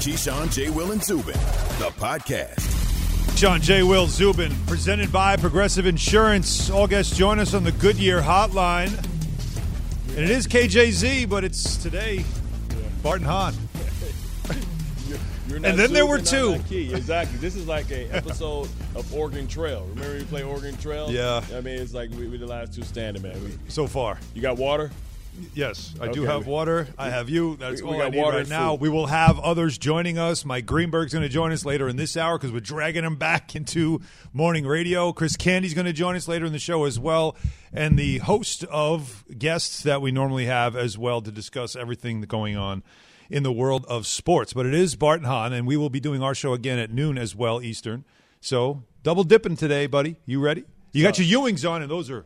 Keyshawn, J. Will, and Zubin, the podcast. Sean J. Will Zubin, presented by Progressive Insurance. All guests join us on the Goodyear Hotline. And it is KJZ, but it's today Bart and Hahn. and then there were two. Exactly. This is like a episode of Oregon Trail. Remember you play Oregon Trail? Yeah. I mean, it's like we, we the last two standing, man. We, So far. you got water? Yes, I do Okay. have water. I have you. That's We- all we I need water right now. food. We will have others joining us. Mike Greenberg's going to join us later in this hour because we're dragging him back into morning radio. Chris Canty's going to join us later in the show as well, and the host of guests that we normally have as well to discuss everything going on in the world of sports. But it is Bart and Hahn, and we will be doing our show again at noon as well Eastern. So double dipping today, buddy. You ready? You got uh, your Ewings on, and those are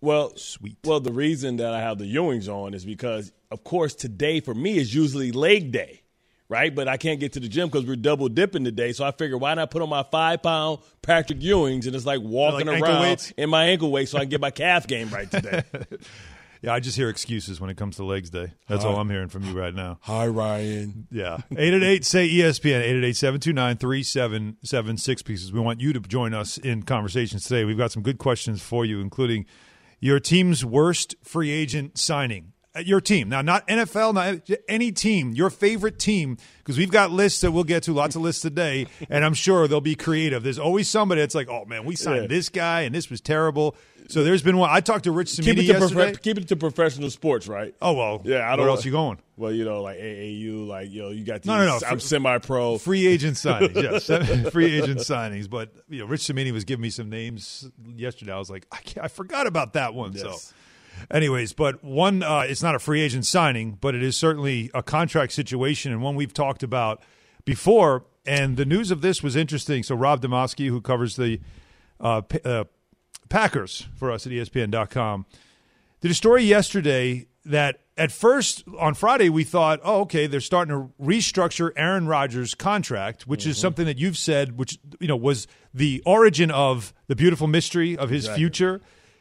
Well, Sweet. Well, the reason that I have the Ewings on is because, of course, today for me is usually leg day, right? But I can't get to the gym because we're double dipping today. So I figured, why not put on my five pound Patrick Ewings and it's like walking Like around in my ankle weight so I can get my calf game right today. Yeah, I just hear excuses when it comes to legs day. That's all I'm hearing from you right now. Hi, Ryan. Yeah. 888 say ESPN, 888 729 3776 pieces. We want you to join us in conversations today. We've got some good questions for you, including your team's worst free agent signing. Uh, Your team. Now, not NFL, not any team, your favorite team, because we've got lists that we'll get to, lots of lists today, and I'm sure they'll be creative. There's always somebody that's like, oh, man, we signed Yeah. this guy, and this was terrible. So there's been one. I talked to Rich Keep it, to yesterday. prof- keep it to professional sports, right? oh, well. Yeah, I don't Where know. else you going? Well, you know, like AAU, like you know, you got these. No, no, no. I'm semi-pro. Free agent signings, yes, free agent signings. But you know, Rich Cimini was giving me some names yesterday. I was like, I, can't, I forgot about that one. Yes. So, anyways, but one, uh, it's not a free agent signing, but it is certainly a contract situation and one we've talked about before. And the news of this was interesting. So Rob Demovsky, who covers the uh, uh, Packers for us at ESPN.com, did a story yesterday that at first on Friday we thought, oh, okay, they're starting to restructure Aaron Rodgers' contract, which is something that you've said, which you know was the origin of the beautiful mystery of his future.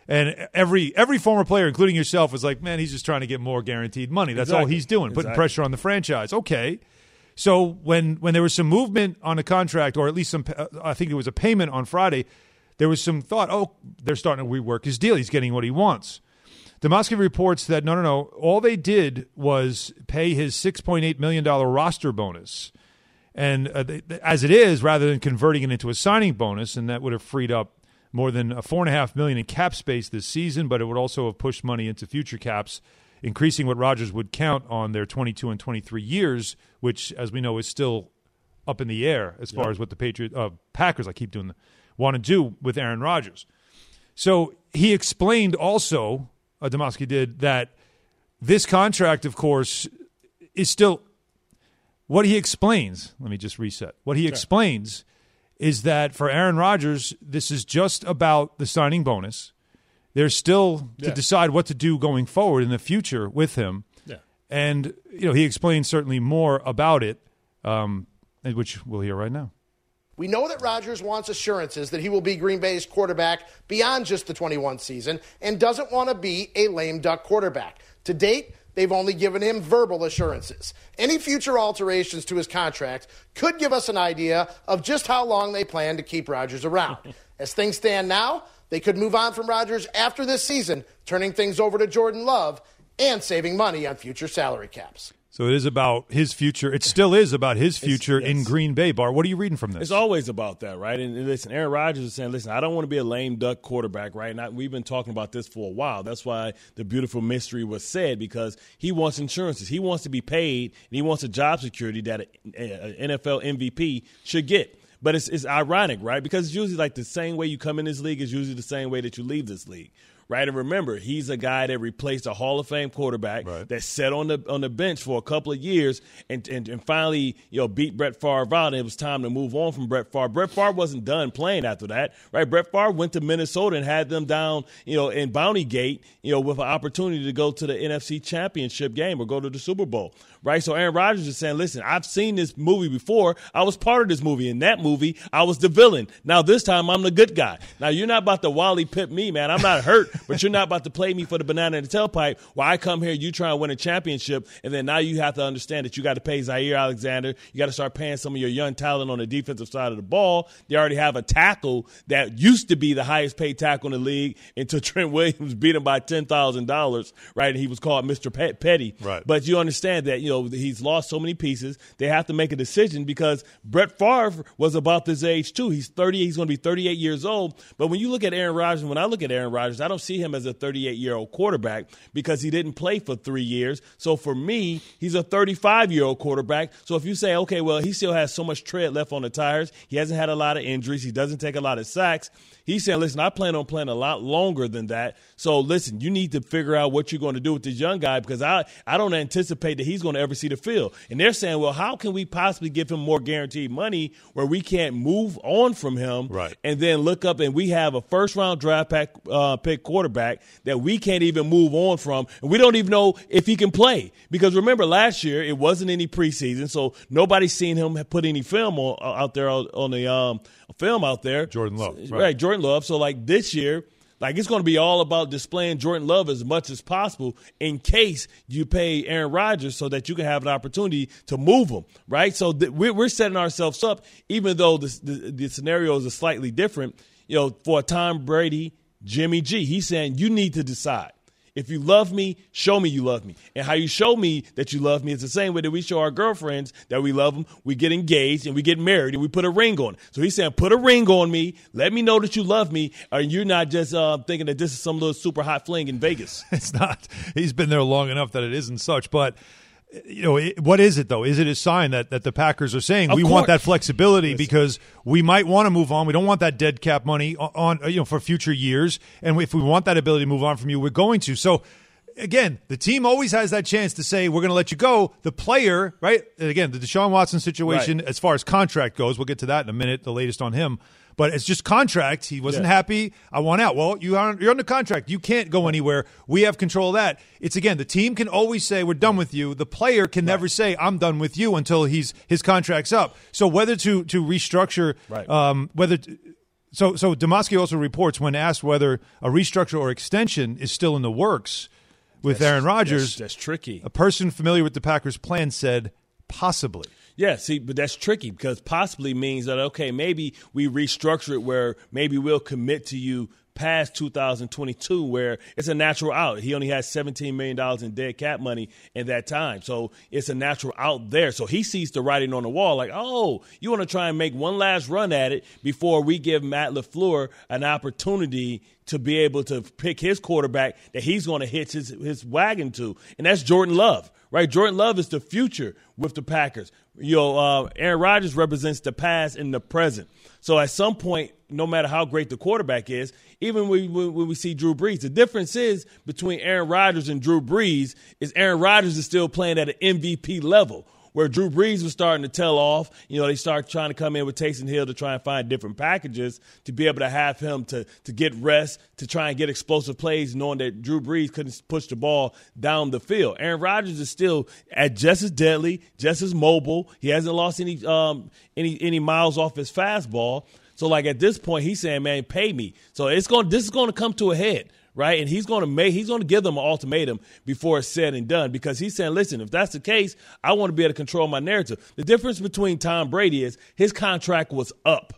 And every every former player, including yourself, was like, man, he's just trying to get more guaranteed money. That's all he's doing, putting Exactly. pressure on the franchise. Okay. So when when there was some movement on the contract, or at least some, uh, I think it was a payment on Friday, there was some thought, oh, they're starting to rework his deal. He's getting what he wants. Demovsky reports that no, no, no. All they did was pay his six point eight million dollar roster bonus, and uh, they, as it is, rather than converting it into a signing bonus, and that would have freed up more than a four and a half million in cap space this season, but it would also have pushed money into future caps, increasing what Rodgers would count on their twenty two and twenty three years, which, as we know, is still up in the air as far as what the Patriot uh, Packers I keep doing the, want to do with Aaron Rodgers. So he explained also, uh, Demovsky did, that this contract, of course, is still what he explains. Let me just reset. What he explains is that for Aaron Rodgers, this is just about the signing bonus. There's still to Yeah. decide what to do going forward in the future with him. Yeah. And you know, he explains certainly more about it, um, which we'll hear right now. We know that Rodgers wants assurances that he will be Green Bay's quarterback beyond just the 21 season and doesn't want to be a lame duck quarterback. To date, they've only given him verbal assurances. Any future alterations to his contract could give us an idea of just how long they plan to keep Rodgers around. As things stand now, they could move on from Rodgers after this season, turning things over to Jordan Love and saving money on future salary caps. So it is about his future. It still is about his future in. Green Bay. Bar, what are you reading from this? It's always about that, right? And, and listen, Aaron Rodgers is saying, listen, I don't want to be a lame duck quarterback, right? And I, we've been talking about this for a while. That's why the beautiful mystery was said because he wants insurances. He wants to be paid, and he wants a job security that an NFL MVP should get. But it's, it's ironic, right? Because it's usually like the same way you come in this league is usually the same way that you leave this league. Right, and remember, he's a guy that replaced a Hall of Fame quarterback Right. that sat on the on the bench for a couple of years and, and and finally you know beat Brett Favre out. And it was time to move on from Brett Favre. Brett Favre wasn't done playing after that, right? Brett Favre went to Minnesota and had them down, you know, in Bounty Gate, you know, with an opportunity to go to the NFC Championship game or go to the Super Bowl, right? So Aaron Rodgers is saying, listen, I've seen this movie before. I was part of this movie. In that movie, I was the villain. Now this time, I'm the good guy. Now you're not about to Wally Pipp me, man. I'm not hurt. But you're not about to play me for the banana in the tailpipe. While I come here, you try and win a championship, and then now you have to understand that you got to pay Jaire Alexander. You got to start paying some of your young talent on the defensive side of the ball. They already have a tackle that used to be the highest paid tackle in the league until Trent Williams beat him by ten thousand dollars, right? And he was called Mr. Petty. Right. But you understand that you know he's lost so many pieces. They have to make a decision because Brett Favre was about this age too. He's thirty. He's going to be thirty-eight years old. But when you look at Aaron Rodgers, when I look at Aaron Rodgers, I don't see him as a thirty-eight-year-old quarterback because he didn't play for three years. So for me, he's a thirty-five-year-old quarterback. So if you say, okay, well, he still has so much tread left on the tires. He hasn't had a lot of injuries. He doesn't take a lot of sacks. He's saying, listen, I plan on playing a lot longer than that. So listen, you need to figure out what you're going to do with this young guy because I, I don't anticipate that he's going to ever see the field. And they're saying, well, how can we possibly give him more guaranteed money where we can't move on from him Right. and then look up and we have a first round draft pack, uh, pick quarterback that we can't even move on from. And we don't even know if he can play. Because remember, last year it wasn't any preseason, so nobody's seen him put any film on, out there on, on the um, film out there. Jordan Love, right. right. Jordan Love. So like this year, like it's going to be all about displaying Jordan Love as much as possible in case you pay Aaron Rodgers so that you can have an opportunity to move him, right? So th- we're, setting ourselves up, even though the, the, the scenarios are slightly different. You know, for Tom Brady, Jimmy G, he's saying you need to decide. If you love me, show me you love me. And how you show me that you love me is the same way that we show our girlfriends that we love them. We get engaged and we get married and we put a ring on. So he's saying, put a ring on me. Let me know that you love me. Or you're not just uh, thinking that this is some little super hot fling in Vegas. It's not. He's been there long enough that it isn't such. But you know, it, what is it though? Is it a sign that that the Packers are saying Of we want that flexibility because we might want to move on. We don't want that dead cap money on, on you know for future years. And if we want that ability to move on from you, we're going to. So. Again, the team always has that chance to say we're going to let you go. The player, right? And again, the Deshaun Watson situation, Right. as far as contract goes, we'll get to that in a minute. The latest on him, but it's just contract. He wasn't Yeah. happy. I want out. Well, you are you're under contract. You can't go anywhere. We have control of that. It's again, the team can always say we're done with you. The player can never say I'm done with you until he's his contract's up. So whether to to restructure, Right. um, whether. So, so Demovsky also reports when asked whether a restructure or extension is still in the works with Aaron Rodgers. That's, that's tricky. a person familiar with the Packers' plan said possibly. Yeah, see, but that's tricky because possibly means that okay, maybe we restructure it where maybe we'll commit to you past 2022 where it's a natural out. He only has 17 million dollars in dead cap money in that time. So it's a natural out there. So he sees the writing on the wall like, "Oh, you want to try and make one last run at it before we give Matt LaFleur an opportunity to be able to pick his quarterback that he's going to hitch his, his wagon to. And that's Jordan Love, right? Jordan Love is the future with the Packers. You know, uh, Aaron Rodgers represents the past and the present. So at some point, no matter how great the quarterback is, even when, when, we see Drew Brees, the difference is between Aaron Rodgers and Drew Brees is Aaron Rodgers is still playing at an MVP level where Drew Brees was starting to tell off. You know, they start trying to come in with Taysom Hill to try and find different packages to be able to have him to to get rest, to try and get explosive plays, knowing that Drew Brees couldn't push the ball down the field. Aaron Rodgers is still at just as deadly, just as mobile. He hasn't lost any um, any any miles off his fastball. So like at this point, he's saying, "Man, pay me." So it's going. This is going to come to a head right? And he's going to make he's going to give them an ultimatum before it's said and done because he's saying, listen, if that's the case, I want to be able to control my narrative. The difference between Tom Brady is his contract was up.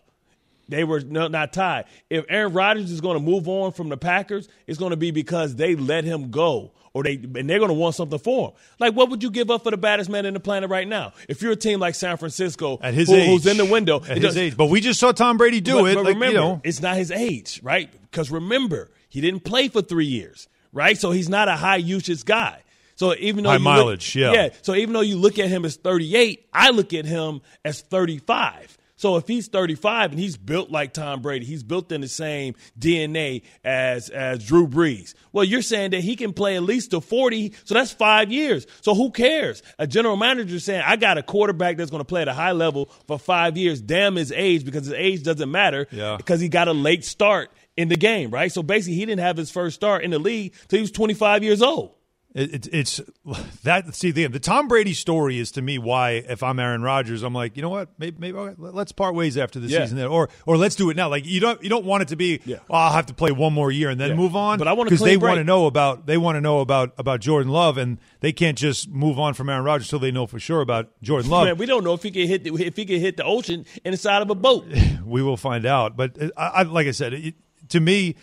They were not tied. If Aaron Rodgers is going to move on from the Packers, it's going to be because they let him go. Or they and they're going to want something for him. Like, what would you give up for the baddest man in the planet right now? If you're a team like San Francisco, At his who- age, who's in the window, at his does- age. But we just saw Tom Brady do but, it. But like, remember, you know, it's not his age, right? Because remember, he didn't play for three years, right? So he's not a high usage guy. So even though High mileage, look, yeah. yeah. So even though you look at him as 38, I look at him as 35. So if he's 35 and he's built like Tom Brady, he's built in the same DNA as as Drew Brees. Well, you're saying that he can play at least to 40, so that's five years. So who cares? A general manager saying, I got a quarterback that's going to play at a high level for five years. Damn his age because his age doesn't matter Yeah. because he got a late start in the game, right? So basically, he didn't have his first start in the league till he was 25 years old. It, it, it's that. See, the the Tom Brady story is to me why, if I'm Aaron Rodgers, I'm like, you know what? Maybe, maybe okay, let's part ways after the Yeah. season, or or let's do it now. Like you don't you don't want it to be. Yeah. "Oh, I'll have to play one more year and then Yeah. move on. But I want because they want to know about they want to know about about Jordan Love, and they can't just move on from Aaron Rodgers till they know for sure about Jordan Love. Man, we don't know if he can hit the, if he can hit the ocean inside of a boat. we will find out. But uh, I, I, like I said, it, to me,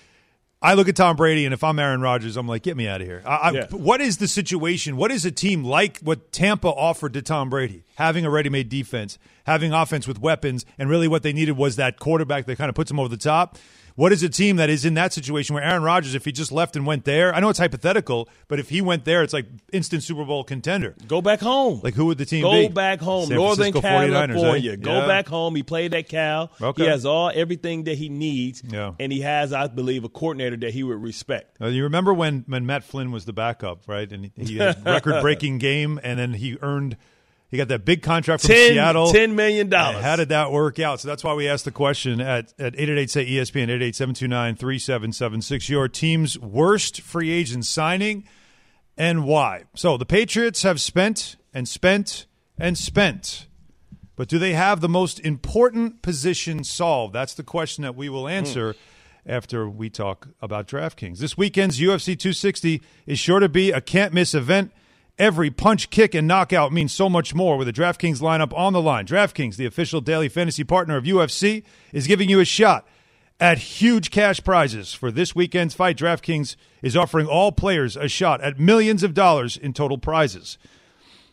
I look at Tom Brady, and if I'm Aaron Rodgers, I'm like, get me out of here. I, I, Yeah. What is the situation? What is a team like what Tampa offered to Tom Brady? Having a ready made defense, having offense with weapons, and really what they needed was that quarterback that kind of puts them over the top. What is a team that is in that situation where Aaron Rodgers, if he just left and went there, I know it's hypothetical, but if he went there, it's like instant Super Bowl contender. Go back home. Like, who would the team Go be? back home, San Northern Francisco 49ers, eh? California. Go Yeah. back home. He played at Cal. Okay. He has all everything that he needs, Yeah. and he has, I believe, a coordinator that he would respect. Uh, you remember when, when Matt Flynn was the backup, right? And he, he had record breaking game, and then he earned he got that big contract from Ten, Seattle. $10 million. How did that work out? So that's why we asked the question at at eight eight eight say E ESPN eight eight seven two nine three seven seven six. Your team's worst free agent signing and why? So the Patriots have spent and spent and spent. But do they have the most important position solved? That's the question that we will answer after we talk about DraftKings. This weekend's UFC 260 is sure to be a can't miss event. Every punch, kick, and knockout means so much more with the DraftKings lineup on the line. DraftKings, the official daily fantasy partner of UFC, is giving you a shot at huge cash prizes. For this weekend's fight, DraftKings is offering all players a shot at millions of dollars in total prizes.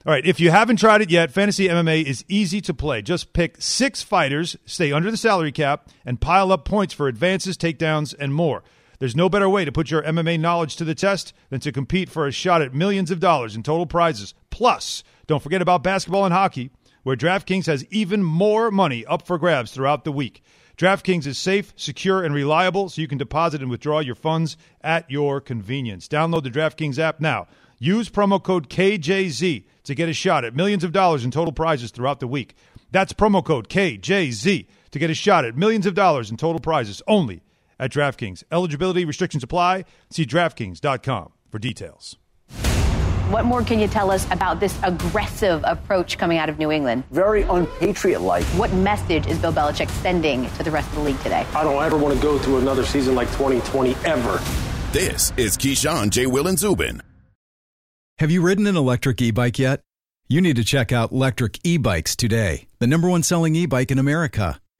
All right, if you haven't tried it yet, Fantasy MMA is easy to play. Just pick six fighters, stay under the salary cap, and pile up points for advances, takedowns, and more. There's no better way to put your MMA knowledge to the test than to compete for a shot at millions of dollars in total prizes. Plus, don't forget about basketball and hockey, where DraftKings has even more money up for grabs throughout the week. DraftKings is safe, secure, and reliable, so you can deposit and withdraw your funds at your convenience. Download the DraftKings app now. Use promo code KJZ to get a shot at millions of dollars in total prizes throughout the week. That's promo code KJZ to get a shot at millions of dollars in total prizes only at DraftKings. Eligibility restrictions apply. See DraftKings.com for details. What more can you tell us about this aggressive approach coming out of New England? very unpatriot-like. What message is Bill Belichick sending to the rest of the league today? I don't ever want to go through another season like 2020 ever. This is Keyshawn, J. Will, and Zubin. Have you ridden an electric e bike yet? You need to check out Electric E Bikes today, the number one selling e bike in America.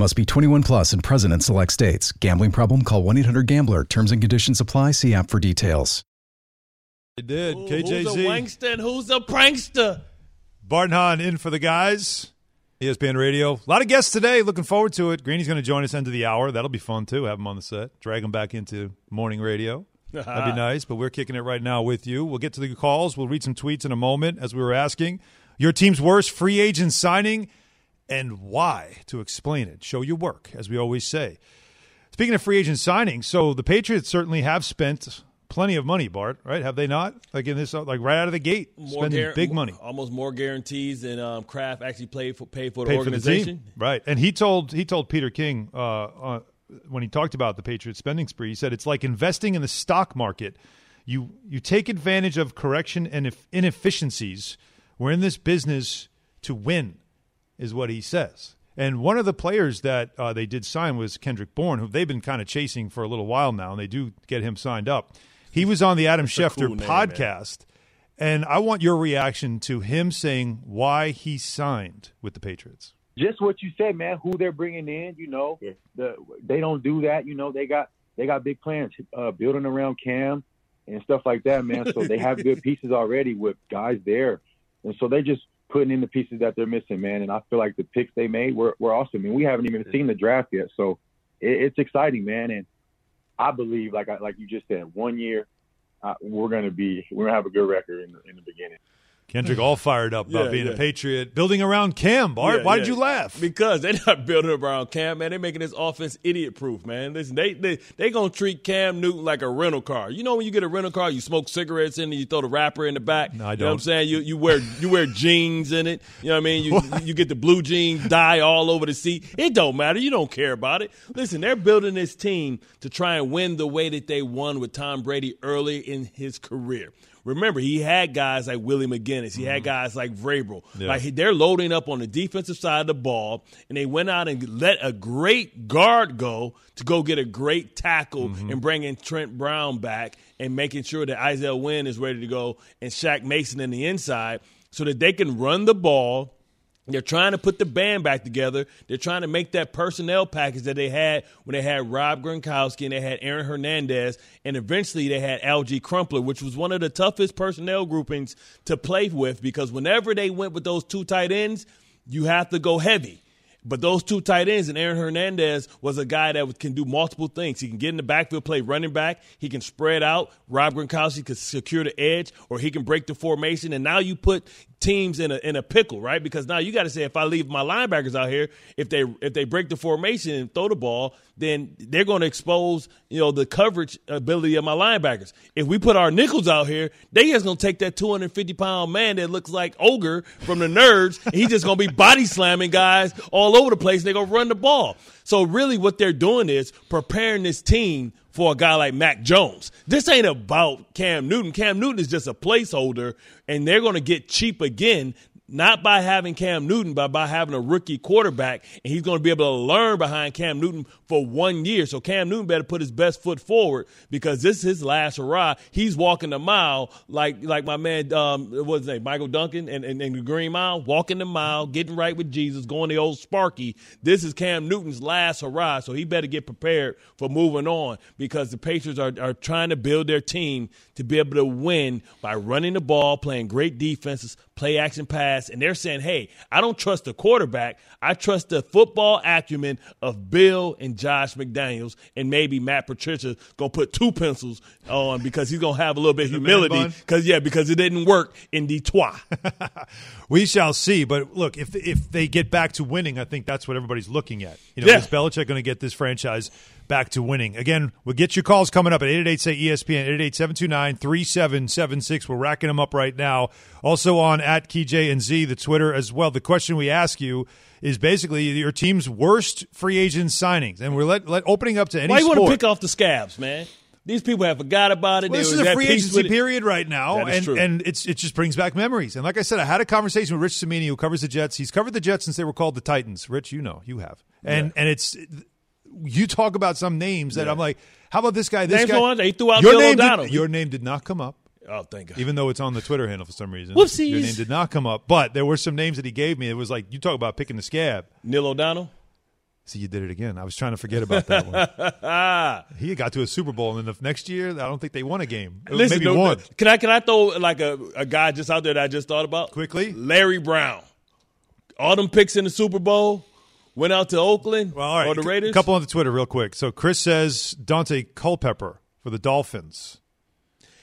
Must be 21 plus and present in select states. Gambling problem? Call 1 800 Gambler. Terms and conditions apply. See app for details. They did. Who's KJZ. a wankster and who's a prankster? Bart and Hahn in for the guys. ESPN Radio. A lot of guests today. Looking forward to it. Greeny's going to join us end of the hour. That'll be fun too. Have him on the set. Drag him back into morning radio. That'd be nice. But we're kicking it right now with you. We'll get to the calls. We'll read some tweets in a moment as we were asking. Your team's worst free agent signing and why to explain it. Show your work, as we always say. Speaking of free agent signings, so the Patriots certainly have spent plenty of money, Bart, right? Have they not? Like in this, like right out of the gate, spending guar- big money. almost more guarantees than um, Kraft actually paid for paid for the paid for the organization. right? And he told he told Peter King uh, uh, when he talked about the Patriots spending spree. He said it's like investing in the stock market. You you take advantage of correction and if inefficiencies We're in this business to win, is what he says. And one of the players that uh, they did sign was Kendrick Bourne, who they've been kind of chasing for a little while now, and they do get him signed up. He was on the Adam Schefter cool name, podcast, and I want your reaction to him saying why he signed with the Patriots. just what you said, man. Who they're bringing in, you know, the they don't do that. You know, they got they got big plans uh, building around Cam and stuff like that, man. So they have good pieces already with guys there, and so they just putting in the pieces that they're missing, man. And I feel like the picks they made were were awesome. I mean, we haven't even seen the draft yet, so it, it's exciting, man. And I believe, like I, like you just said, one year uh, we're gonna be we're gonna have a good record in the, in the beginning. Kendrick all fired up about Yeah, being yeah. a Patriot, building around Cam. Bart, Yeah, why did you laugh? Because they're not building around Cam, man. They're making this offense idiot proof, man. Listen, they they they gonna treat Cam Newton like a rental car. You know when you get a rental car, you smoke cigarettes in it, you throw the wrapper in the back. No, I You know what I'm saying? You you wear you wear jeans in it. You know what I mean? You you get the blue jeans dye all over the seat. It don't matter. You don't care about it. Listen, they're building this team to try and win the way that they won with Tom Brady early in his career. Remember, he had guys like Willie McGinest. He had guys like Vrabel. Mm-hmm. Yeah. Like they're loading up on the defensive side of the ball, and they went out and let a great guard go to go get a great tackle Mm-hmm. and bringing Trent Brown back and making sure that Isaiah Wynn is ready to go and Shaq Mason in the inside so that they can run the ball. They're trying to put the band back together. They're trying to make that personnel package that they had when they had Rob Gronkowski and they had Aaron Hernandez, and eventually they had Alge Crumpler, which was one of the toughest personnel groupings to play with because whenever they went with those two tight ends, you have to go heavy. But those two tight ends and Aaron Hernandez was a guy that can do multiple things. He can get in the backfield, play running back. He can spread out. Rob Gronkowski could secure the edge, or he can break the formation. And now you put teams in a in a pickle, right? Because now you got to say if I leave my linebackers out here, if they if they break the formation and throw the ball, then they're going to expose you know the coverage ability of my linebackers. If we put our nickels out here, they just going to take that 250 pound man that looks like ogre from the nerds. and he's just going to be body slamming guys all over the place. And they're going to run the ball. So really, what they're doing is preparing this team for a guy like Mac Jones. This ain't about Cam Newton. Cam Newton is just a placeholder, and they're going to get cheap again. Not by having Cam Newton, but by having a rookie quarterback, and he's going to be able to learn behind Cam Newton for one year. So Cam Newton better put his best foot forward because this is his last hurrah. He's walking the mile like like my man, um, what's his name, Michael Duncan, and, and, and the Green Mile, walking the mile, getting right with Jesus, going the old Sparky. This is Cam Newton's last hurrah, so he better get prepared for moving on because the Patriots are, are trying to build their team to be able to win by running the ball, playing great defenses, play action pass, and they're saying, hey, I don't trust the quarterback. I trust the football acumen of Bill and Josh McDaniels, and maybe Matt Patricia gonna put two pencils on because he's gonna have a little bit of humility. Because yeah, because it didn't work in Detroit. We shall see. But look, if if they get back to winning, I think that's what everybody's looking at. You know, Yeah. is Belichick going to get this franchise back to winning? Again, we'll get your calls coming up at 888 say ESPN, 888 729 3776. We're racking them up right now. Also on at KJ and Z, the Twitter as well. The question we ask you is basically your team's worst free agent signings. And we're let, let opening up to any Why you want to pick off the scabs, man? These people have forgot about it. Well, this is a free agency period right now, and true. and it's it just brings back memories. And like I said, I had a conversation with Rich Cimini, who covers the Jets. He's covered the Jets since they were called the Titans. Rich, you know, you have, and and it's you talk about some names that I'm like, how about this guy? This Names guy. they threw out your name. O'Donnell. Did, your name did not come up. Oh, thank God. Even though it's on the Twitter handle for some reason, Whoopsies. your name did not come up. But there were some names that he gave me. It was like you talk about picking the scab. Neil O'Donnell. See, you did it again. I was trying to forget about that one. he got to a Super Bowl, and then the next year, I don't think they won a game. Listen, maybe no, one. Can I can I throw like a, a guy just out there that I just thought about Quickly? Larry Brown. All them picks in the Super Bowl went out to Oakland Well, all right. or the Raiders. A couple on the Twitter, real quick. So Chris says Daunte Culpepper for the Dolphins.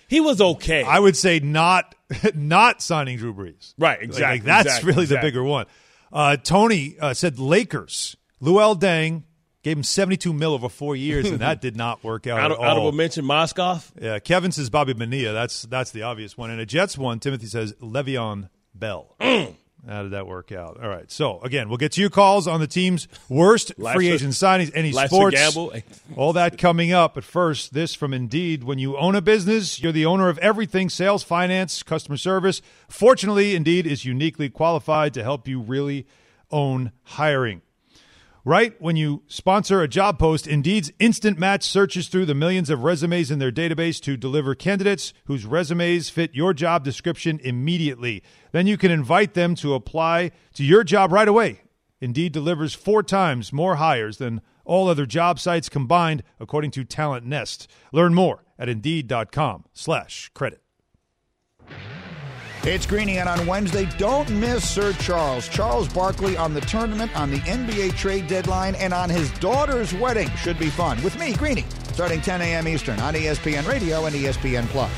he was okay. I would say not not signing Drew Brees. Right, exactly, Like, that's exactly, really exactly. the bigger one. Uh, Tony uh, said Lakers. Luol Deng gave him seventy two mil over four years, and that did not work out out at of, all. mention, Moskoff. yeah, Kevin says Bobby Bonilla. That's that's the obvious one. And a Jets one. Timothy says Le'Veon Bell. Mm. How did that work out? All right. So again, we'll get to your calls on the team's worst free agent signings, any sports, gamble. all that coming up. But first, this from Indeed: When you own a business, you're the owner of everything: sales, finance, customer service. Fortunately, Indeed is uniquely qualified to help you really own hiring. Right when you sponsor a job post, Indeed's instant match searches through the millions of resumes in their database to deliver candidates whose resumes fit your job description immediately. Then you can invite them to apply to your job right away. Indeed delivers four times more hires than all other job sites combined, according to Talent Nest. Learn more at Indeed.com/slash credit. It's Greeny, and on Wednesday, don't miss Sir Charles. Charles Barkley on the tournament, on the NBA trade deadline, and on his daughter's wedding. Should be fun. With me, Greeny, starting 10 a.m. Eastern on ESPN Radio and ESPN Plus.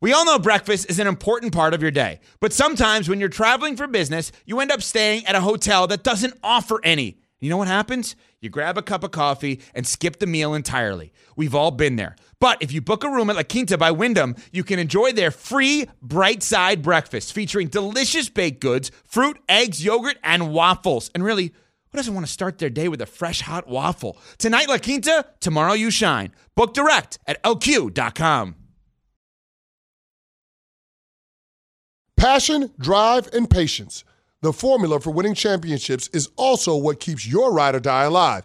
We all know breakfast is an important part of your day, but sometimes when you're traveling for business, you end up staying at a hotel that doesn't offer any. You know what happens? You grab a cup of coffee and skip the meal entirely. We've all been there. But if you book a room at La Quinta by Wyndham, you can enjoy their free bright side breakfast featuring delicious baked goods, fruit, eggs, yogurt, and waffles. And really, who doesn't want to start their day with a fresh hot waffle? Tonight, La Quinta, tomorrow, you shine. Book direct at lq.com. Passion, drive, and patience. The formula for winning championships is also what keeps your ride or die alive.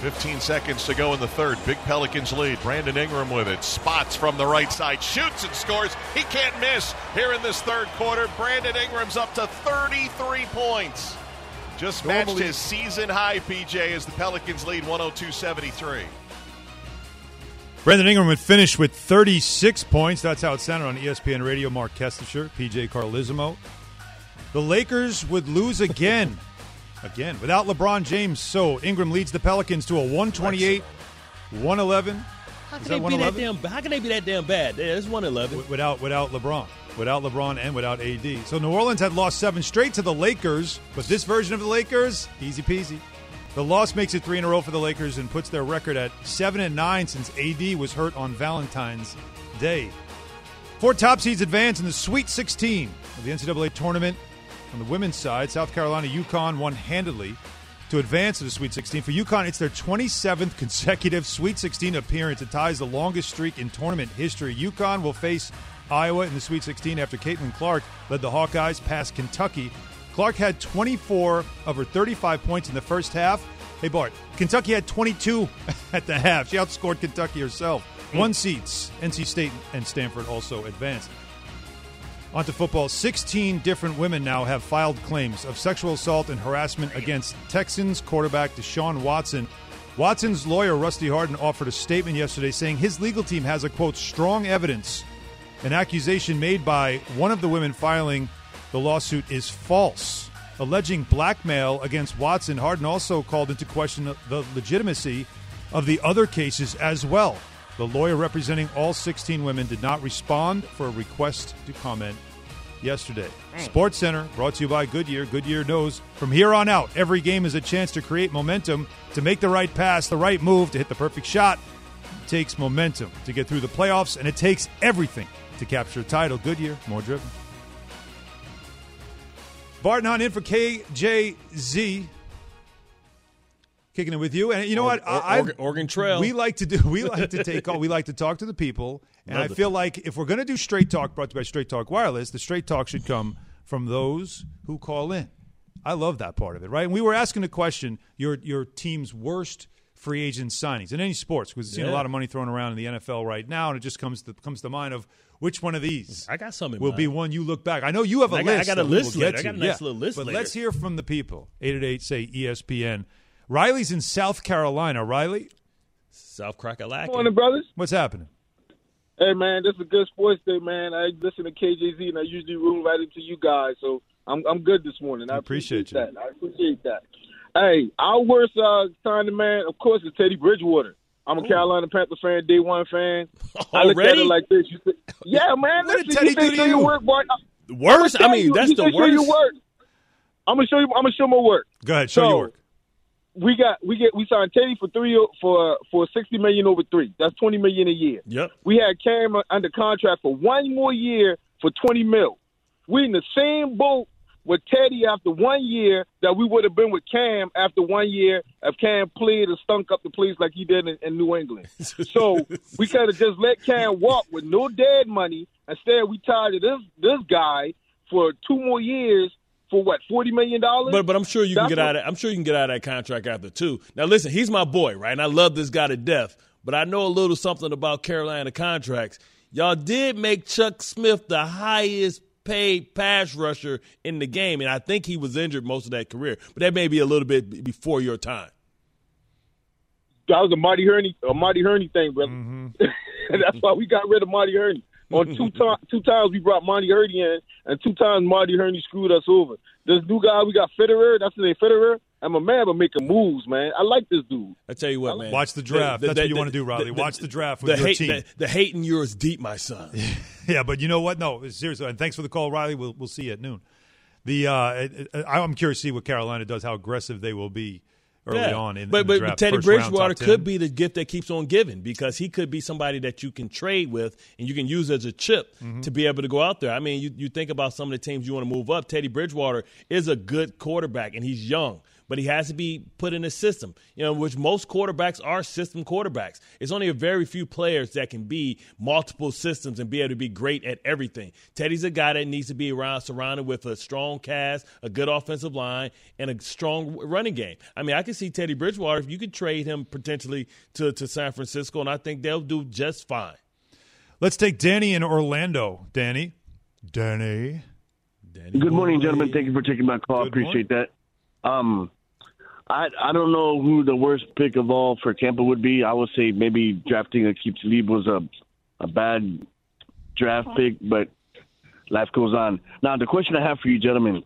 Fifteen seconds to go in the third. Big Pelicans lead. Brandon Ingram with it. Spots from the right side. Shoots and scores. He can't miss here in this third quarter. Brandon Ingram's up to 33 points. Just matched Normally- his season high, PJ, as the Pelicans lead 102 73. Brandon Ingram would finish with 36 points. That's how it sounded on ESPN Radio. Mark Kestecher, PJ Carlesimo. The Lakers would lose again. again, without LeBron James. So Ingram leads the Pelicans to a 128 111. How can, they be that 111? damn, how can they be that damn bad? Yeah, it's 111. Without, without LeBron. Without LeBron and without AD. So New Orleans had lost seven straight to the Lakers, but this version of the Lakers, easy peasy. The loss makes it three in a row for the Lakers and puts their record at seven and nine since AD was hurt on Valentine's Day. Four top seeds advance in the Sweet 16 of the NCAA tournament. On the women's side, South Carolina UConn won handedly to advance to the Sweet 16. For UConn, it's their 27th consecutive Sweet 16 appearance. It ties the longest streak in tournament history. UConn will face Iowa in the Sweet 16 after Caitlin Clark led the Hawkeyes past Kentucky. Clark had 24 of her 35 points in the first half. Hey, Bart, Kentucky had 22 at the half. She outscored Kentucky herself. Hmm. One seats, NC State and Stanford also advanced. On to football. 16 different women now have filed claims of sexual assault and harassment against Texans quarterback Deshaun Watson. Watson's lawyer, Rusty Hardin, offered a statement yesterday saying his legal team has a quote, strong evidence. An accusation made by one of the women filing the lawsuit is false. Alleging blackmail against Watson, Hardin also called into question the legitimacy of the other cases as well. The lawyer representing all 16 women did not respond for a request to comment yesterday. Sports Center brought to you by Goodyear. Goodyear knows from here on out, every game is a chance to create momentum, to make the right pass, the right move, to hit the perfect shot. It takes momentum to get through the playoffs, and it takes everything to capture a title. Goodyear, more driven. Barton on in for KJZ. Kicking it with you, and you know Or- what? I- Oregon- Oregon Trail. We like to do. We like to take call. We like to talk to the people, and Love I it. feel like if we're going to do straight talk, brought to you by Straight Talk Wireless, the straight talk should come from those who call in. I love that part of it, right? And we were asking the question: your your team's worst free agent signings in any sports because we've seen a Yeah. lot of money thrown around in the NFL right now, and it just comes to comes to mind of which one of these I got some in will be one you look back. I know you have a I got- I list. got a that we list will get later. I got to. a nice little list But later. let's hear from the people. Eight eight eight say ESPN. Riley's in South Carolina. Riley, South Crackalack. Morning, brothers. what's happening? Hey, man, this is a good sports day, man. I listen to KJZ, and I usually room right into you guys, so I'm I'm good this morning. I Appreciate appreciate, that. I appreciate that. Hey, our worst uh, signing, man, of course, is Teddy Bridgewater. I'm a Carolina Panther fan, day one fan. I look at Already? it like this. You say, yeah, man. What did listen, Teddy you do to you? work, boy. Worse? I mean, that's the Show your worst. work. I'm gonna show you. I'm gonna show my work. Go ahead, show So, your work. We got we get we signed Teddy for three for for sixty million over three. That's twenty million a year. Yep. We had Cam under contract for one more year for 20 mil. We in the same boat with Teddy after one year that we would have been with Cam after one year if Cam played and stunk up the place like he did in, in New England. So we could have just let Cam walk with no dead money. Instead, we tied to this this guy for two more years for what forty million dollars. But but I'm sure you can get what- out of I'm sure you can get out of that contract after two. Now listen, he's my boy, right? And I love this guy to death. But I know a little something about Carolina contracts. Y'all did make Chuck Smith the highest paid pass rusher in the game, and I think he was injured most of that career. But that may be a little bit before your time. that was a Marty Hurney, a Marty Hurney thing, brother. Mm-hmm. That's why we got rid of Marty Hurney. On two to- two times we brought Marty Hurney in, and two times Marty Hurney screwed us over. This new guy we got Fitterer, that's the name Fitterer. I'm a man, but making moves, man. I like this dude. I tell you what, man. Watch the draft. That's what you wanna do, Riley. Watch the draft with the your hate, team. The, the hate in yours deep, my son. Yeah, but you know what? No, seriously. And thanks for the call, Riley. We'll we'll see you at noon. The uh, it- it- I'm curious to see what Carolina does, how aggressive they will be early Yeah. on in, but, in the but draft. Teddy round, Bridgewater 10. could be the gift that keeps on giving because he could be somebody that you can trade with and you can use as a chip Mm-hmm. to be able to go out there. I mean, you, you think about some of the teams you want to move up. Teddy Bridgewater is a good quarterback and he's young, but he has to be put in a system, you know, which most quarterbacks are system quarterbacks. It's only a very few players that can be multiple systems and be able to be great at everything. Teddy's a guy that needs to be around surrounded with a strong cast, a good offensive line, and a strong running game. I mean, I can see Teddy Bridgewater if you could trade him potentially to, to San Francisco, and I think they'll do just fine. Let's take Danny in Orlando. Danny, Danny. Danny. Good morning, gentlemen. Thank you for taking my call. Good Appreciate that. Um, I I don't know who the worst pick of all for Tampa would be. I would say maybe drafting Aqib Talib was a a bad draft pick, but life goes on. Now, the question I have for you, gentlemen,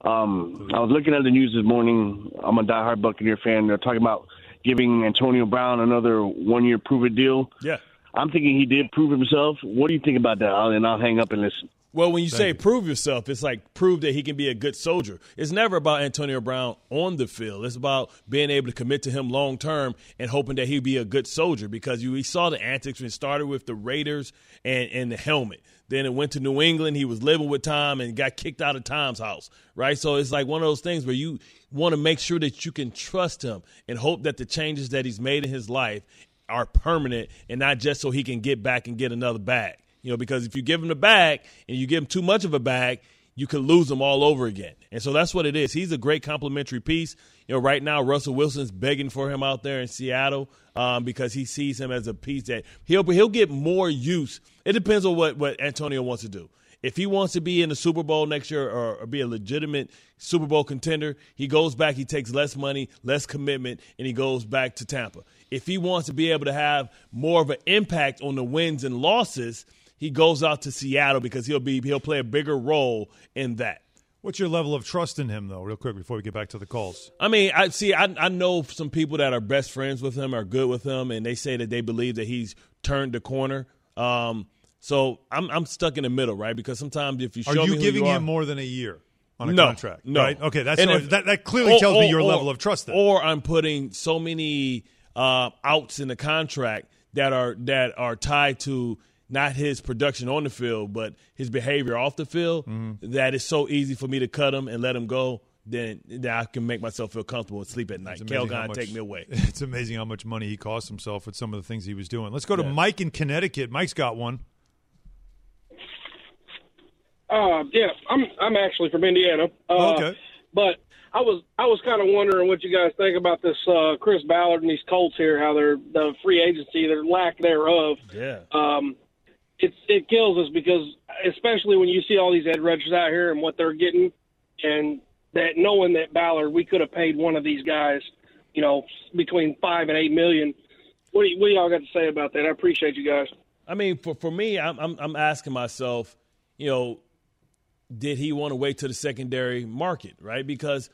um, I was looking at the news this morning. I'm a diehard Buccaneer fan. They're talking about giving Antonio Brown another one year prove it deal. Yeah. I'm thinking he did prove himself. What do you think about that? And I'll hang up and listen. Well, when you say prove yourself, it's like prove that he can be a good soldier. It's never about Antonio Brown on the field. It's about being able to commit to him long term and hoping that he'd be a good soldier because you, we saw the antics when it started with the Raiders and, and the helmet. Then it went to New England. He was living with Tom and got kicked out of Tom's house, right? So it's like one of those things where you want to make sure that you can trust him and hope that the changes that he's made in his life are permanent and not just so he can get back and get another bag. You know, because if you give him the bag and you give him too much of a bag, you could lose him all over again. And so that's what it is. He's a great complimentary piece. You know, right now Russell Wilson's begging for him out there in Seattle um, because he sees him as a piece that he'll he'll get more use. It depends on what what Antonio wants to do. If he wants to be in the Super Bowl next year or, or be a legitimate Super Bowl contender, he goes back, he takes less money, less commitment, and he goes back to Tampa. If he wants to be able to have more of an impact on the wins and losses, he goes out to Seattle because he'll be he'll play a bigger role in that. What's your level of trust in him, though, real quick, before we get back to the calls? I mean, I see. I, I know some people that are best friends with him, are good with him, and they say that they believe that he's turned the corner. Um, so I'm I'm stuck in the middle, right? Because sometimes if you Are you me giving you are, him more than a year on a no, contract? no. Right? Okay, that's if- that, that clearly or- tells me your or- level of trust. Then. Or I'm putting so many uh, outs in the contract that are that are tied to not his production on the field, but his behavior off the field. Mm-hmm. that it's so easy for me to cut him and let him go. Then, then I can make myself feel comfortable and sleep at night. It's amazing how take me away. It's amazing how much money he cost himself with some of the things he was doing. Let's go to Mike in Connecticut. Mike's got one. Uh, yeah, I'm I'm actually from Indiana. Uh, Okay. But I was I was kind of wondering what you guys think about this uh, Chris Ballard and these Colts here, how they're the free agency, their lack thereof. Yeah. Um, it's it kills us because especially when you see all these edge rushers out here and what they're getting, and that knowing that Ballard, we could have paid one of these guys, you know, between five and eight million. What do, you, what do y'all got to say about that? I appreciate you guys. I mean, for for me, I'm I'm, I'm asking myself, you know, did he want to wait to the secondary market, right? Because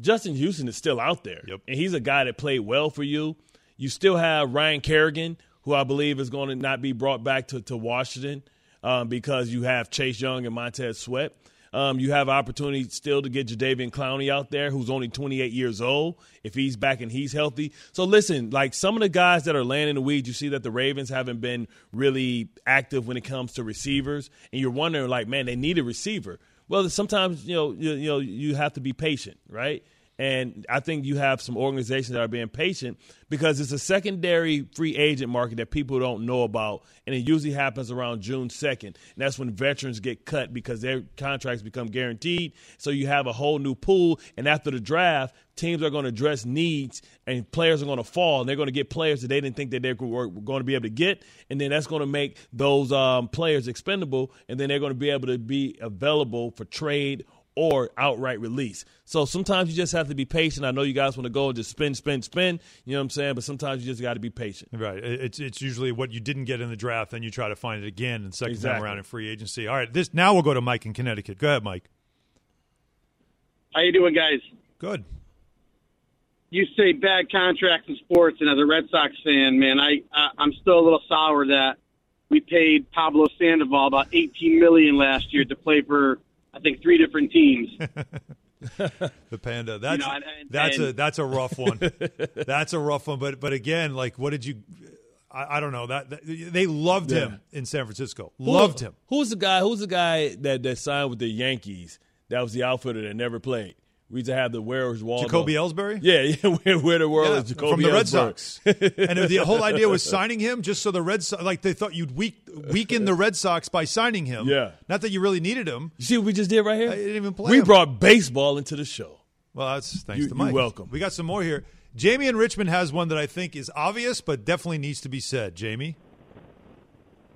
Justin Houston is still out there, Yep. and he's a guy that played well for you. You still have Ryan Kerrigan, who I believe is going to not be brought back to, to Washington um, because you have Chase Young and Montez Sweat. Um, you have opportunity still to get Jadeveon Clowney out there, who's only 28 years old, if he's back and he's healthy. So listen, like some of the guys that are laying in the weeds, you see that the Ravens haven't been really active when it comes to receivers, and you're wondering, like, man, they need a receiver. Well, sometimes you know, you, you know, you have to be patient, right? And I think you have some organizations that are being patient because it's a secondary free agent market that people don't know about. And it usually happens around June 2nd. And that's when veterans get cut because their contracts become guaranteed. So you have a whole new pool. And after the draft, teams are going to address needs and players are going to fall. And they're going to get players that they didn't think that they were going to be able to get. And then that's going to make those um, players expendable. And then they're going to be able to be available for trade or outright release. So sometimes you just have to be patient. I know you guys want to go and just spin, spin, spin. You know what I'm saying? But sometimes you just got to be patient. Right. It's it's usually what you didn't get in the draft, then you try to find it again, and second time around in free agency. All right. This now we'll go to Mike in Connecticut. Go ahead, Mike. How you doing, guys? Good. You say bad contracts in sports, and as a Red Sox fan, man, I, I I'm still a little sour that we paid Pablo Sandoval about 18 million last year to play for I think three different teams. The panda. That's know, and- and- that's a that's a rough one. that's a rough one. But but again, like, what did you? I, I don't know that, that- they loved him in San Francisco. Loved him. Who's the guy? Who's the guy that, that signed with the Yankees? That was the outfielder that never played. We used to have the where was Waldo? Jacoby Ellsbury? Yeah, yeah. Where, where the world Yeah, is Jacoby from the Red Sox. and the whole idea was signing him just so the Red Sox, like they thought you'd weak, weaken the Red Sox by signing him. Yeah. Not that you really needed him. You see what we just did right here? I didn't even play we him. brought baseball into the show. Well, that's thanks You- to you're welcome. We got some more here. Jamie in Richmond has one that I think is obvious, but definitely needs to be said. Jamie?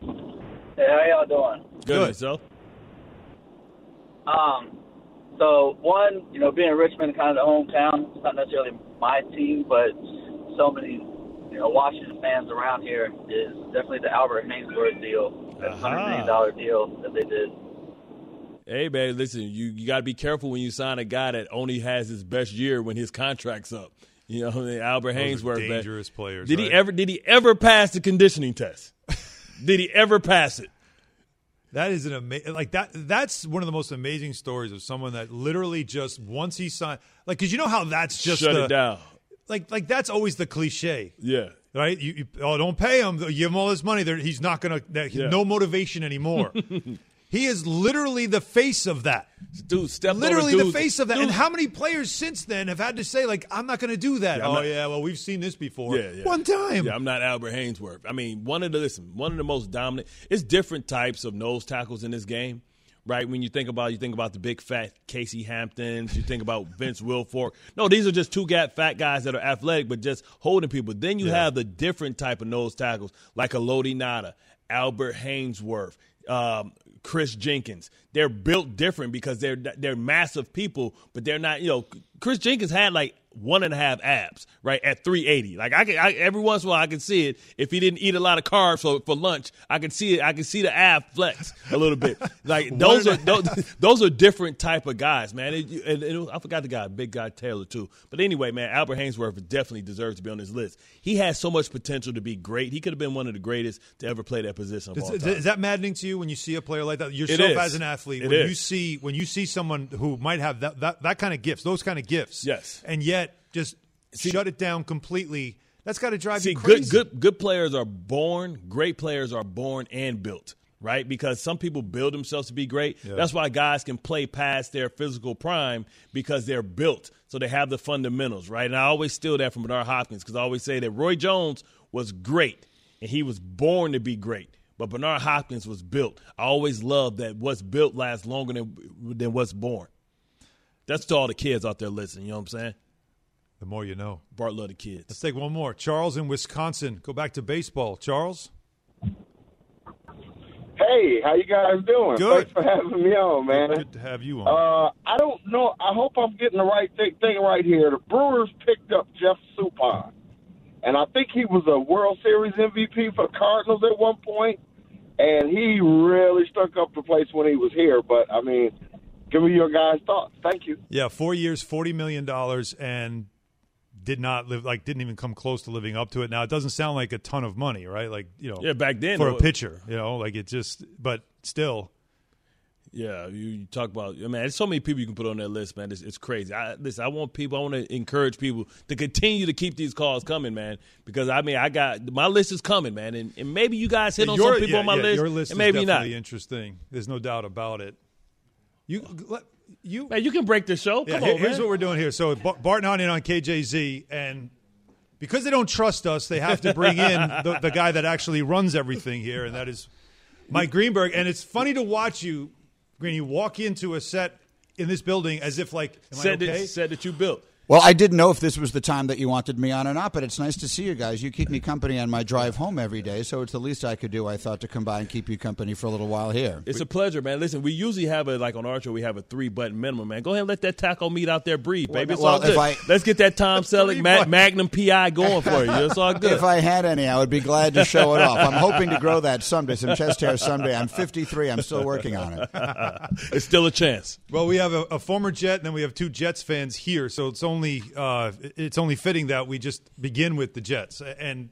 Hey, how y'all doing? Good, yourself? Um, so one, you know, being in Richmond, kind of the hometown, it's not necessarily my team, but so many, you know, Washington fans around here is definitely the Albert Haynesworth deal, that uh-huh. hundred million dollar deal that they did. Hey, man, listen, you, you got to be careful when you sign a guy that only has his best year when his contract's up. You know, Albert Those are Haynesworth. man. dangerous players, Did right? he ever? Did he ever pass the conditioning test? did he ever pass it? That is an amazing, like that. That's one of the most amazing stories of someone that literally just once he signed, like, because you know how that's just Shut the- it down. Like, like that's always the cliche. Yeah. Right? You, you oh, don't pay him. You give him all this money. There, he's not gonna. That, Yeah. No motivation anymore. he is literally the face of that. Dude, step literally the face of that. Dude. And how many players since then have had to say like, I'm not going to do that? Yeah, oh not- yeah, well we've seen this before. Yeah, yeah. One time. Yeah, I'm not Albert Haynesworth. I mean, one of the listen, one of the most dominant. It's different types of nose tackles in this game, right? When you think about you think about the big fat Casey Hamptons, you think about Vince Wilfork. No, these are just two fat guys that are athletic but just holding people. Then you Yeah. have the different type of nose tackles like Haloti Ngata, Albert Haynesworth. Um, Kris Jenkins. They're built different because they're they're massive people, but they're not. You know, Kris Jenkins had like one and a half abs, right at 380. Like I can, I, every once in a while I can see it. If he didn't eat a lot of carbs for, for lunch, I can see it. I can see the ab flex a little bit. Like those are those, those are different type of guys, man. It, and, and I forgot the guy, big guy Taylor too. But anyway, man, Albert Haynesworth definitely deserves to be on this list. He has so much potential to be great. He could have been one of the greatest to ever play that position. Is, that maddening to you when you see a player like that? Yourself as an athlete, It when is. you see when you see someone who might have that, that that kind of gifts, those kind of gifts, Yes. and yet just shut it down completely. That's got to drive See, you good good good players are born. Great players are born and built. Right, because some people build themselves to be great. Yeah. That's why guys can play past their physical prime because they're built, so they have the fundamentals. Right, and I always steal that from Bernard Hopkins because I always say that Roy Jones was great and he was born to be great, but Bernard Hopkins was built. I always love that what's built lasts longer than than what's born. That's to all the kids out there listening. You know what I'm saying? The more you know. Bart love the kids. Let's take one more. Charles in Wisconsin. Go back to baseball. Charles. Hey, how you guys doing? Good. Thanks for having me on, man. Good to have you on. Uh, I don't know. I hope I'm getting the right thing, thing right here. The Brewers picked up Jeff Suppan, and I think he was a World Series MVP for the Cardinals at one point, and he really stuck up the place when he was here. But I mean, give me your guys' thoughts. Thank you. Yeah, four years, forty million dollars, and did not live like didn't even come close to living up to it. Now it doesn't sound like a ton of money, right? Like you know, Yeah, back then, for a was- pitcher, you know, like it just, but still, Yeah, you, you talk about. I mean, there's so many people you can put on that list, man. It's, it's crazy. I, listen, I want people. I want to encourage people to continue to keep these calls coming, man. Because I mean, I got my list is coming, man, and, and maybe you guys hit on Your- some people yeah, on my yeah, list, Your list and maybe not. interesting. There's no doubt about it. You let- you man, you can break the show. Yeah, Come here- on, here's man. what we're doing here. So Bar- Bart and I in on KJZ, and because they don't trust us, they have to bring in the, the guy that actually runs everything here, and that is Mike Greenberg. And it's funny to watch you, Green. You walk into a set in this building as if like, am I okay? that said that you built. Well, I didn't know if this was the time that you wanted me on or not, but it's nice to see you guys. You keep me company on my drive home every day, so it's the least I could do. I thought to come by and keep you company for a little while here. It's a pleasure, man. Listen, we usually have a like on our show, we have a three button minimum, man. Go ahead and let that taco meat out there breathe, baby. It's well, all good. if I- Let's get that Tom Selleck Ma- Magnum PI going for you. It's all good. If I had any, I would be glad to show it off. I'm hoping to grow that someday, some chest hair someday. I'm 53. I'm still working on it. it's still a chance. Well, we have a, a former Jet, and then we have two Jets fans here, so it's only uh, it's only fitting that we just begin with the Jets. And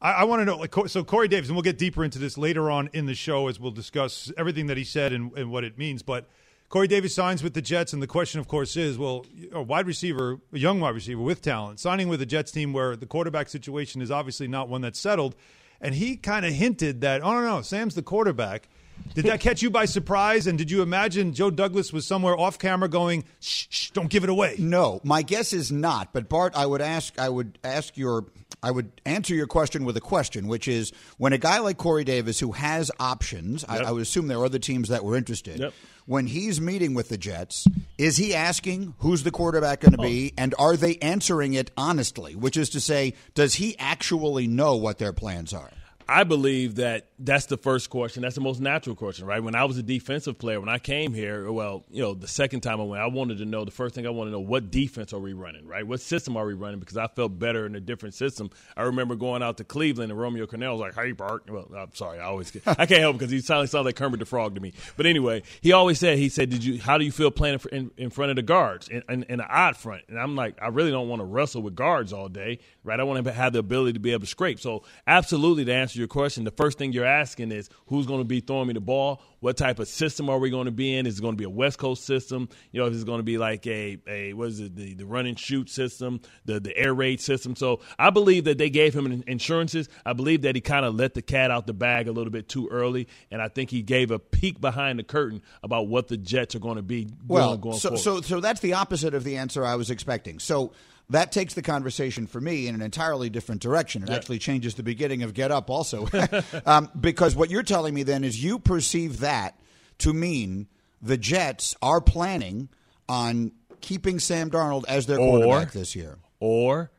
I, I want to know, like, so Corey Davis, and we'll get deeper into this later on in the show as we'll discuss everything that he said and, and what it means. But Corey Davis signs with the Jets, and the question, of course, is, well, a wide receiver, a young wide receiver with talent, signing with a Jets team where the quarterback situation is obviously not one that's settled. And he kind of hinted that, oh, no, no, Sam's the quarterback. Did that catch you by surprise? And did you imagine Joe Douglas was somewhere off camera going, shh, shh don't give it away? No, my guess is not. But Bart, I would ask, I would ask your, I would answer your question with a question, which is when a guy like Corey Davis, who has options, I, I would assume there are other teams that were interested. Yep. When he's meeting with the Jets, is he asking who's the quarterback going to Oh. be, and are they answering it honestly? Which is to say, does he actually know what their plans are? I believe that that's the first question. That's the most natural question, right? When I was a defensive player, when I came here, well, you know, the second time I went, I wanted to know the first thing I wanted to know what defense are we running, right? What system are we running? Because I felt better in a different system. I remember going out to Cleveland and Romeo Crennel was like, "Hey, Bart." Well, I'm sorry, I always I can't help because he sounds sounds like Kermit the Frog to me. But anyway, he always said, he said, "Did you? How do you feel playing in, in front of the guards in, in, in an odd front?" And I'm like, I really don't want to wrestle with guards all day, right? I want to have the ability to be able to scrape. So, absolutely, the answer your question, the first thing you're asking is who's going to be throwing me the ball? What type of system are we going to be in? Is it going to be a West Coast system? You know, if it's going to be like a a what is it the the run and shoot system, the the air raid system. So I believe that they gave him insurances. I believe that he kind of let the cat out the bag a little bit too early, and I think he gave a peek behind the curtain about what the Jets are going to be Well, going, going so, forward. so so that's the opposite of the answer I was expecting. So that takes the conversation for me in an entirely different direction. It Yeah. actually changes the beginning of Get Up also, um, because what you're telling me then is you perceive that to mean the Jets are planning on keeping Sam Darnold as their Or- quarterback this year. or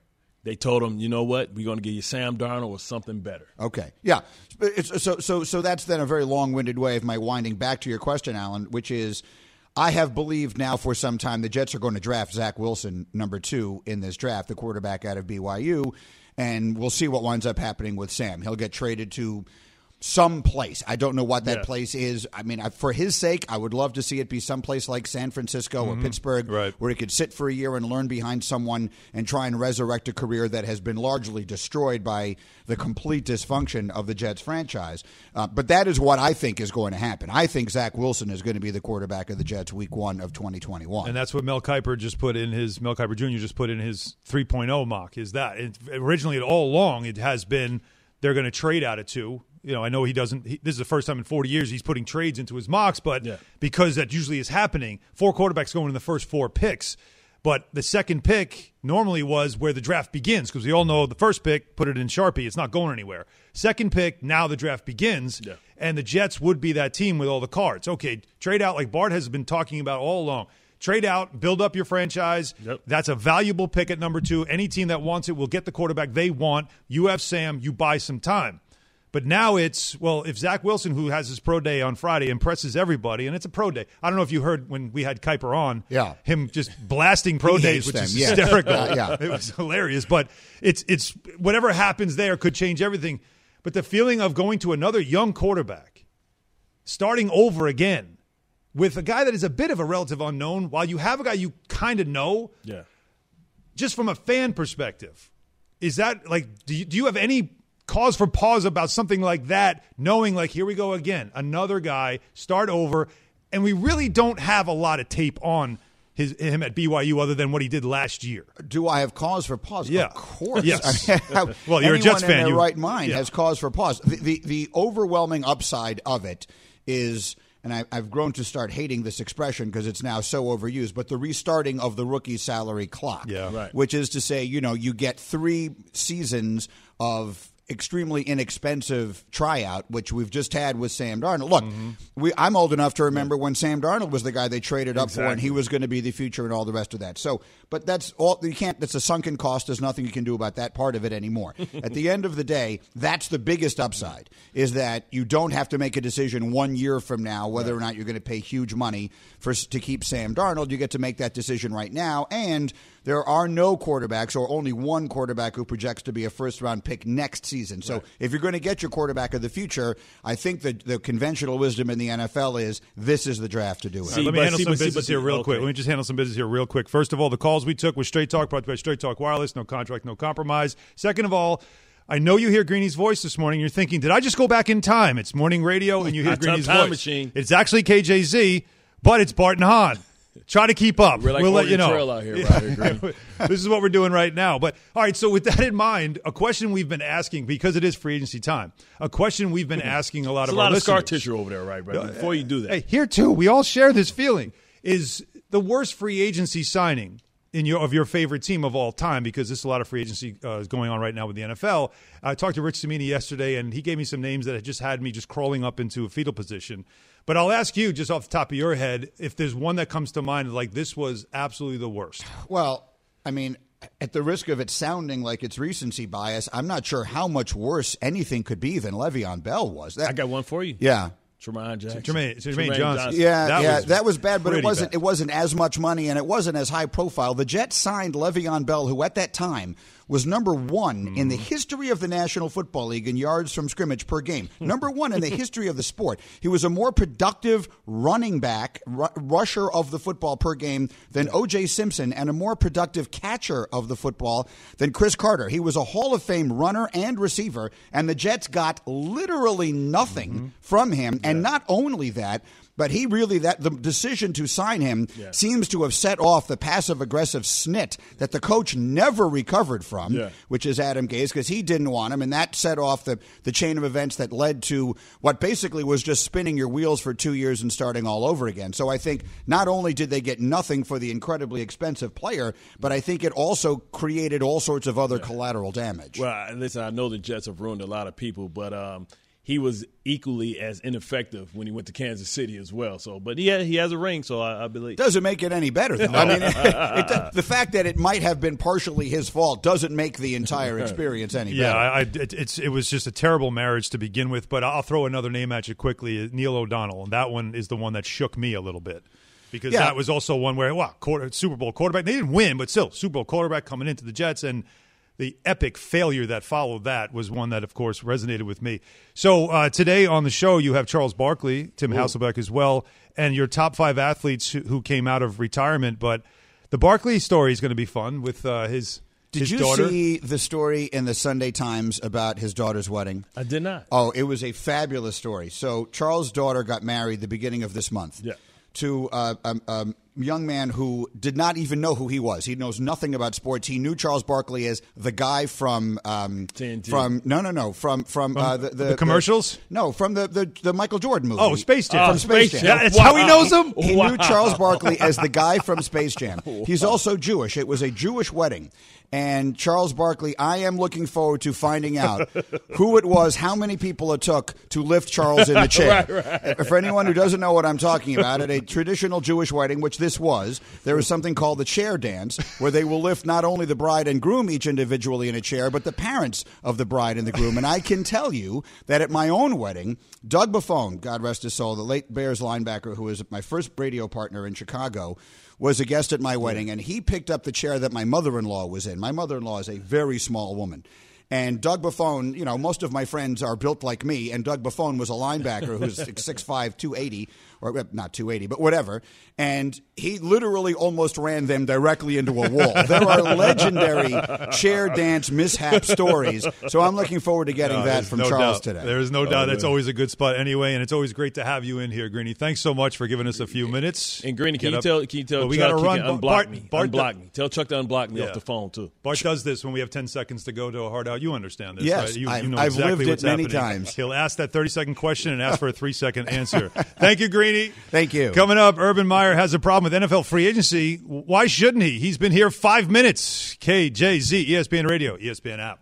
they told him, you know what, we're going to give you Sam Darnold or something better. Okay, yeah. It's, so, so, so that's then a very long-winded way of my winding back to your question, Alan, which is, I have believed now for some time the Jets are going to draft Zach Wilson, number two in this draft, the quarterback out of BYU, and we'll see what winds up happening with Sam. He'll get traded to some place. I don't know what that Yeah. place is. I mean, I, for his sake, I would love to see it be someplace like San Francisco or Mhm. Pittsburgh, Right. where he could sit for a year and learn behind someone and try and resurrect a career that has been largely destroyed by the complete dysfunction of the Jets franchise. Uh, but that is what I think is going to happen. I think Zach Wilson is going to be the quarterback of the Jets week one of 2021. And that's what Mel Kiper just put in his Mel Kiper Jr. just put in his 3.0 mock. Is that it, originally all along it has been they're going to trade out of two. You know, I know he doesn't. He, this is the first time in 40 years he's putting trades into his mocks, but because that usually is happening, four quarterbacks going in the first four picks. But the second pick normally was where the draft begins because we all know the first pick, put it in Sharpie, it's not going anywhere. Second pick, now the draft begins, and the Jets would be that team with all the cards. Okay, trade out like Bart has been talking about all along. Trade out, build up your franchise. That's a valuable pick at number two. Any team that wants it will get the quarterback they want. You have Sam, you buy some time. But now it's, well, if Zach Wilson, who has his pro day on Friday, impresses everybody, and it's a pro day. I don't know if you heard when we had Kiper on, Yeah. him just blasting pro He days, which them, is yeah. hysterical. Uh, yeah. It was hilarious. But it's it's whatever happens there could change everything. But the feeling of going to another young quarterback, starting over again with a guy that is a bit of a relative unknown, while you have a guy you kind of know, Yeah. just from a fan perspective, is that like, do you, do you have any cause for pause about something like that, knowing like, here we go again, another guy, start over, and we really don't have a lot of tape on his him at BYU other than what he did last year. Do I have cause for pause? Yeah. Of course. Yes. I mean, how- Well, you're a anyone Jets in fan, their right mind yeah. has cause for pause. The, the the overwhelming upside of it is, and I, I've grown to start hating this expression because it's now so overused. But the restarting of the rookie salary clock, Yeah. Right. which is to say, you know, you get three seasons of extremely inexpensive tryout, which we've just had with Sam Darnold. Look, Mm-hmm. we, I'm old enough to remember when Sam Darnold was the guy they traded up for, and he was going to be the future and all the rest of that. So, but that's all you can't. That's a sunken cost. There's nothing you can do about that part of it anymore. At the end of the day, that's the biggest upside is that you don't have to make a decision one year from now whether or not you're going to pay huge money for to keep Sam Darnold. You get to make that decision right now, and there are no quarterbacks or only one quarterback who projects to be a first round pick next season. So, if you're going to get your quarterback of the future, I think that the conventional wisdom in the NFL is this is the draft to do it. All right, let me handle see, some see, business but here see, real quick. Let me just handle some business here real quick. First of all, the calls we took was Straight Talk, brought to you by Straight Talk Wireless. No contract, no compromise. Second of all, I know you hear Greeny's voice this morning. You're thinking, did I just go back in time? It's morning radio, and you hear Greeny's voice. machine. It's actually KJZ, but it's Bart and Hahn. Try to keep up. We're like we'll let you know. Out here, Green. this is what we're doing right now. But all right, so with that in mind, a question we've been asking because it is free agency time. A question we've been asking a lot There's of a lot our of scar listeners. tissue over there, right? Right. Before you do that, Hey, here too, we all share this feeling. Is the worst free agency signing in your of your favorite team of all time? Because there's a lot of free agency uh, is going on right now with the NFL. I talked to Rich Cimini yesterday, and he gave me some names that had just had me just crawling up into a fetal position. But I'll ask you, just off the top of your head, if there's one that comes to mind, like this was absolutely the worst. Well, I mean, at the risk of it sounding like it's recency bias, I'm not sure how much worse anything could be than Le'Veon Bell was. That, I got one for you. yeah. Tremaine Jackson. Jermaine- Jermaine Johnson. Yeah, That yeah, was that was bad, but it wasn't. bad. It wasn't as much money, and it wasn't as high profile. The Jets signed Le'Veon Bell, who at that time was number one in the Mm-hmm. history of the National Football League in yards from scrimmage per game. number one in the history of the sport. He was a more productive running back, ru- rusher of the football per game than O.J. Simpson, and a more productive catcher of the football than Cris Carter. He was a Hall of Fame runner and receiver, and the Jets got literally nothing Mm-hmm. from him. And not only that, but he really that the decision to sign him Yeah. seems to have set off the passive aggressive snit that the coach never recovered from, Yeah. which is Adam Gase, because he didn't want him, and that set off the the chain of events that led to what basically was just spinning your wheels for two years and starting all over again. So I think not only did they get nothing for the incredibly expensive player, but I think it also created all sorts of other collateral damage. Well, listen, I know the Jets have ruined a lot of people, but um, he was equally as ineffective when he went to Kansas City as well. So, but yeah, he has a ring, so I, I believe. Doesn't make it any better, though. I mean, it, the fact that it might have been partially his fault doesn't make the entire experience any Yeah, better. I, I, it, it's it was just a terrible marriage to begin with. But I'll throw another name at you quickly: Neil O'Donnell, and that one is the one that shook me a little bit because Yeah. that was also one where wow, quarter, Super Bowl quarterback. They didn't win, but still Super Bowl quarterback coming into the Jets, and the epic failure that followed that was one that, of course, resonated with me. So uh, today on the show, you have Charles Barkley, Tim Hasselbeck as well, and your top five athletes who, who came out of retirement. But the Barkley story is going to be fun with uh, his. Did his you daughter. see the story in the Sunday Times about his daughter's wedding? I did not. Oh, it was a fabulous story. So Charles' daughter got married the beginning of this month. Yeah. To uh, a, a young man who did not even know who he was. He knows nothing about sports. He knew Charles Barkley as the guy from um, TNT. from no no no from from, uh, the, the the commercials? no, from the, the the Michael Jordan movie. Oh, Space Jam. From Oh, Space Jam. Jam. That's how he knows him? He Wow. knew Charles Barkley as the guy from Space Jam. He's also Jewish. It was a Jewish wedding. And Charles Barkley, I am looking forward to finding out who it was, how many people it took to lift Charles in the chair. Right, right. For anyone who doesn't know what I'm talking about, at a traditional Jewish wedding, which this was, there is something called the chair dance, where they will lift not only the bride and groom each individually in a chair, but the parents of the bride and the groom. And I can tell you that at my own wedding, Doug Buffone, God rest his soul, the late Bears linebacker who was my first radio partner in Chicago, was a guest at my wedding, and he picked up the chair that my mother in law was in. My mother in law is a very small woman. And Doug Buffone, you know, most of my friends are built like me, and Doug Buffone was a linebacker who's 6'5, 280, or not 280, but whatever. And he literally almost ran them directly into a wall. There are legendary chair dance mishap stories. So I'm looking forward to getting No, that from no Charles doubt. today. There's no Oh, doubt. That's always a good spot anyway, and it's always great to have you in here, Greeny. Thanks so much for giving us a few minutes. And Greeny, can you up- tell? Can you tell? But we Chuck got to he run. can unblock Bart, me. Bart, unblock me. Tell Chuck to unblock me Yeah. off the phone too. Bart does this when we have 10 seconds to go to a hard out. You understand this, Yes, right? You, I've- you know I've exactly lived it many happening. times. He'll ask that 30 second question and ask for a three second answer. Thank you, Greeny. Thank you. Coming up, Urban Meyer has a problem with NFL free agency. Why shouldn't he? He's been here five minutes. KJZ, ESPN Radio, ESPN app.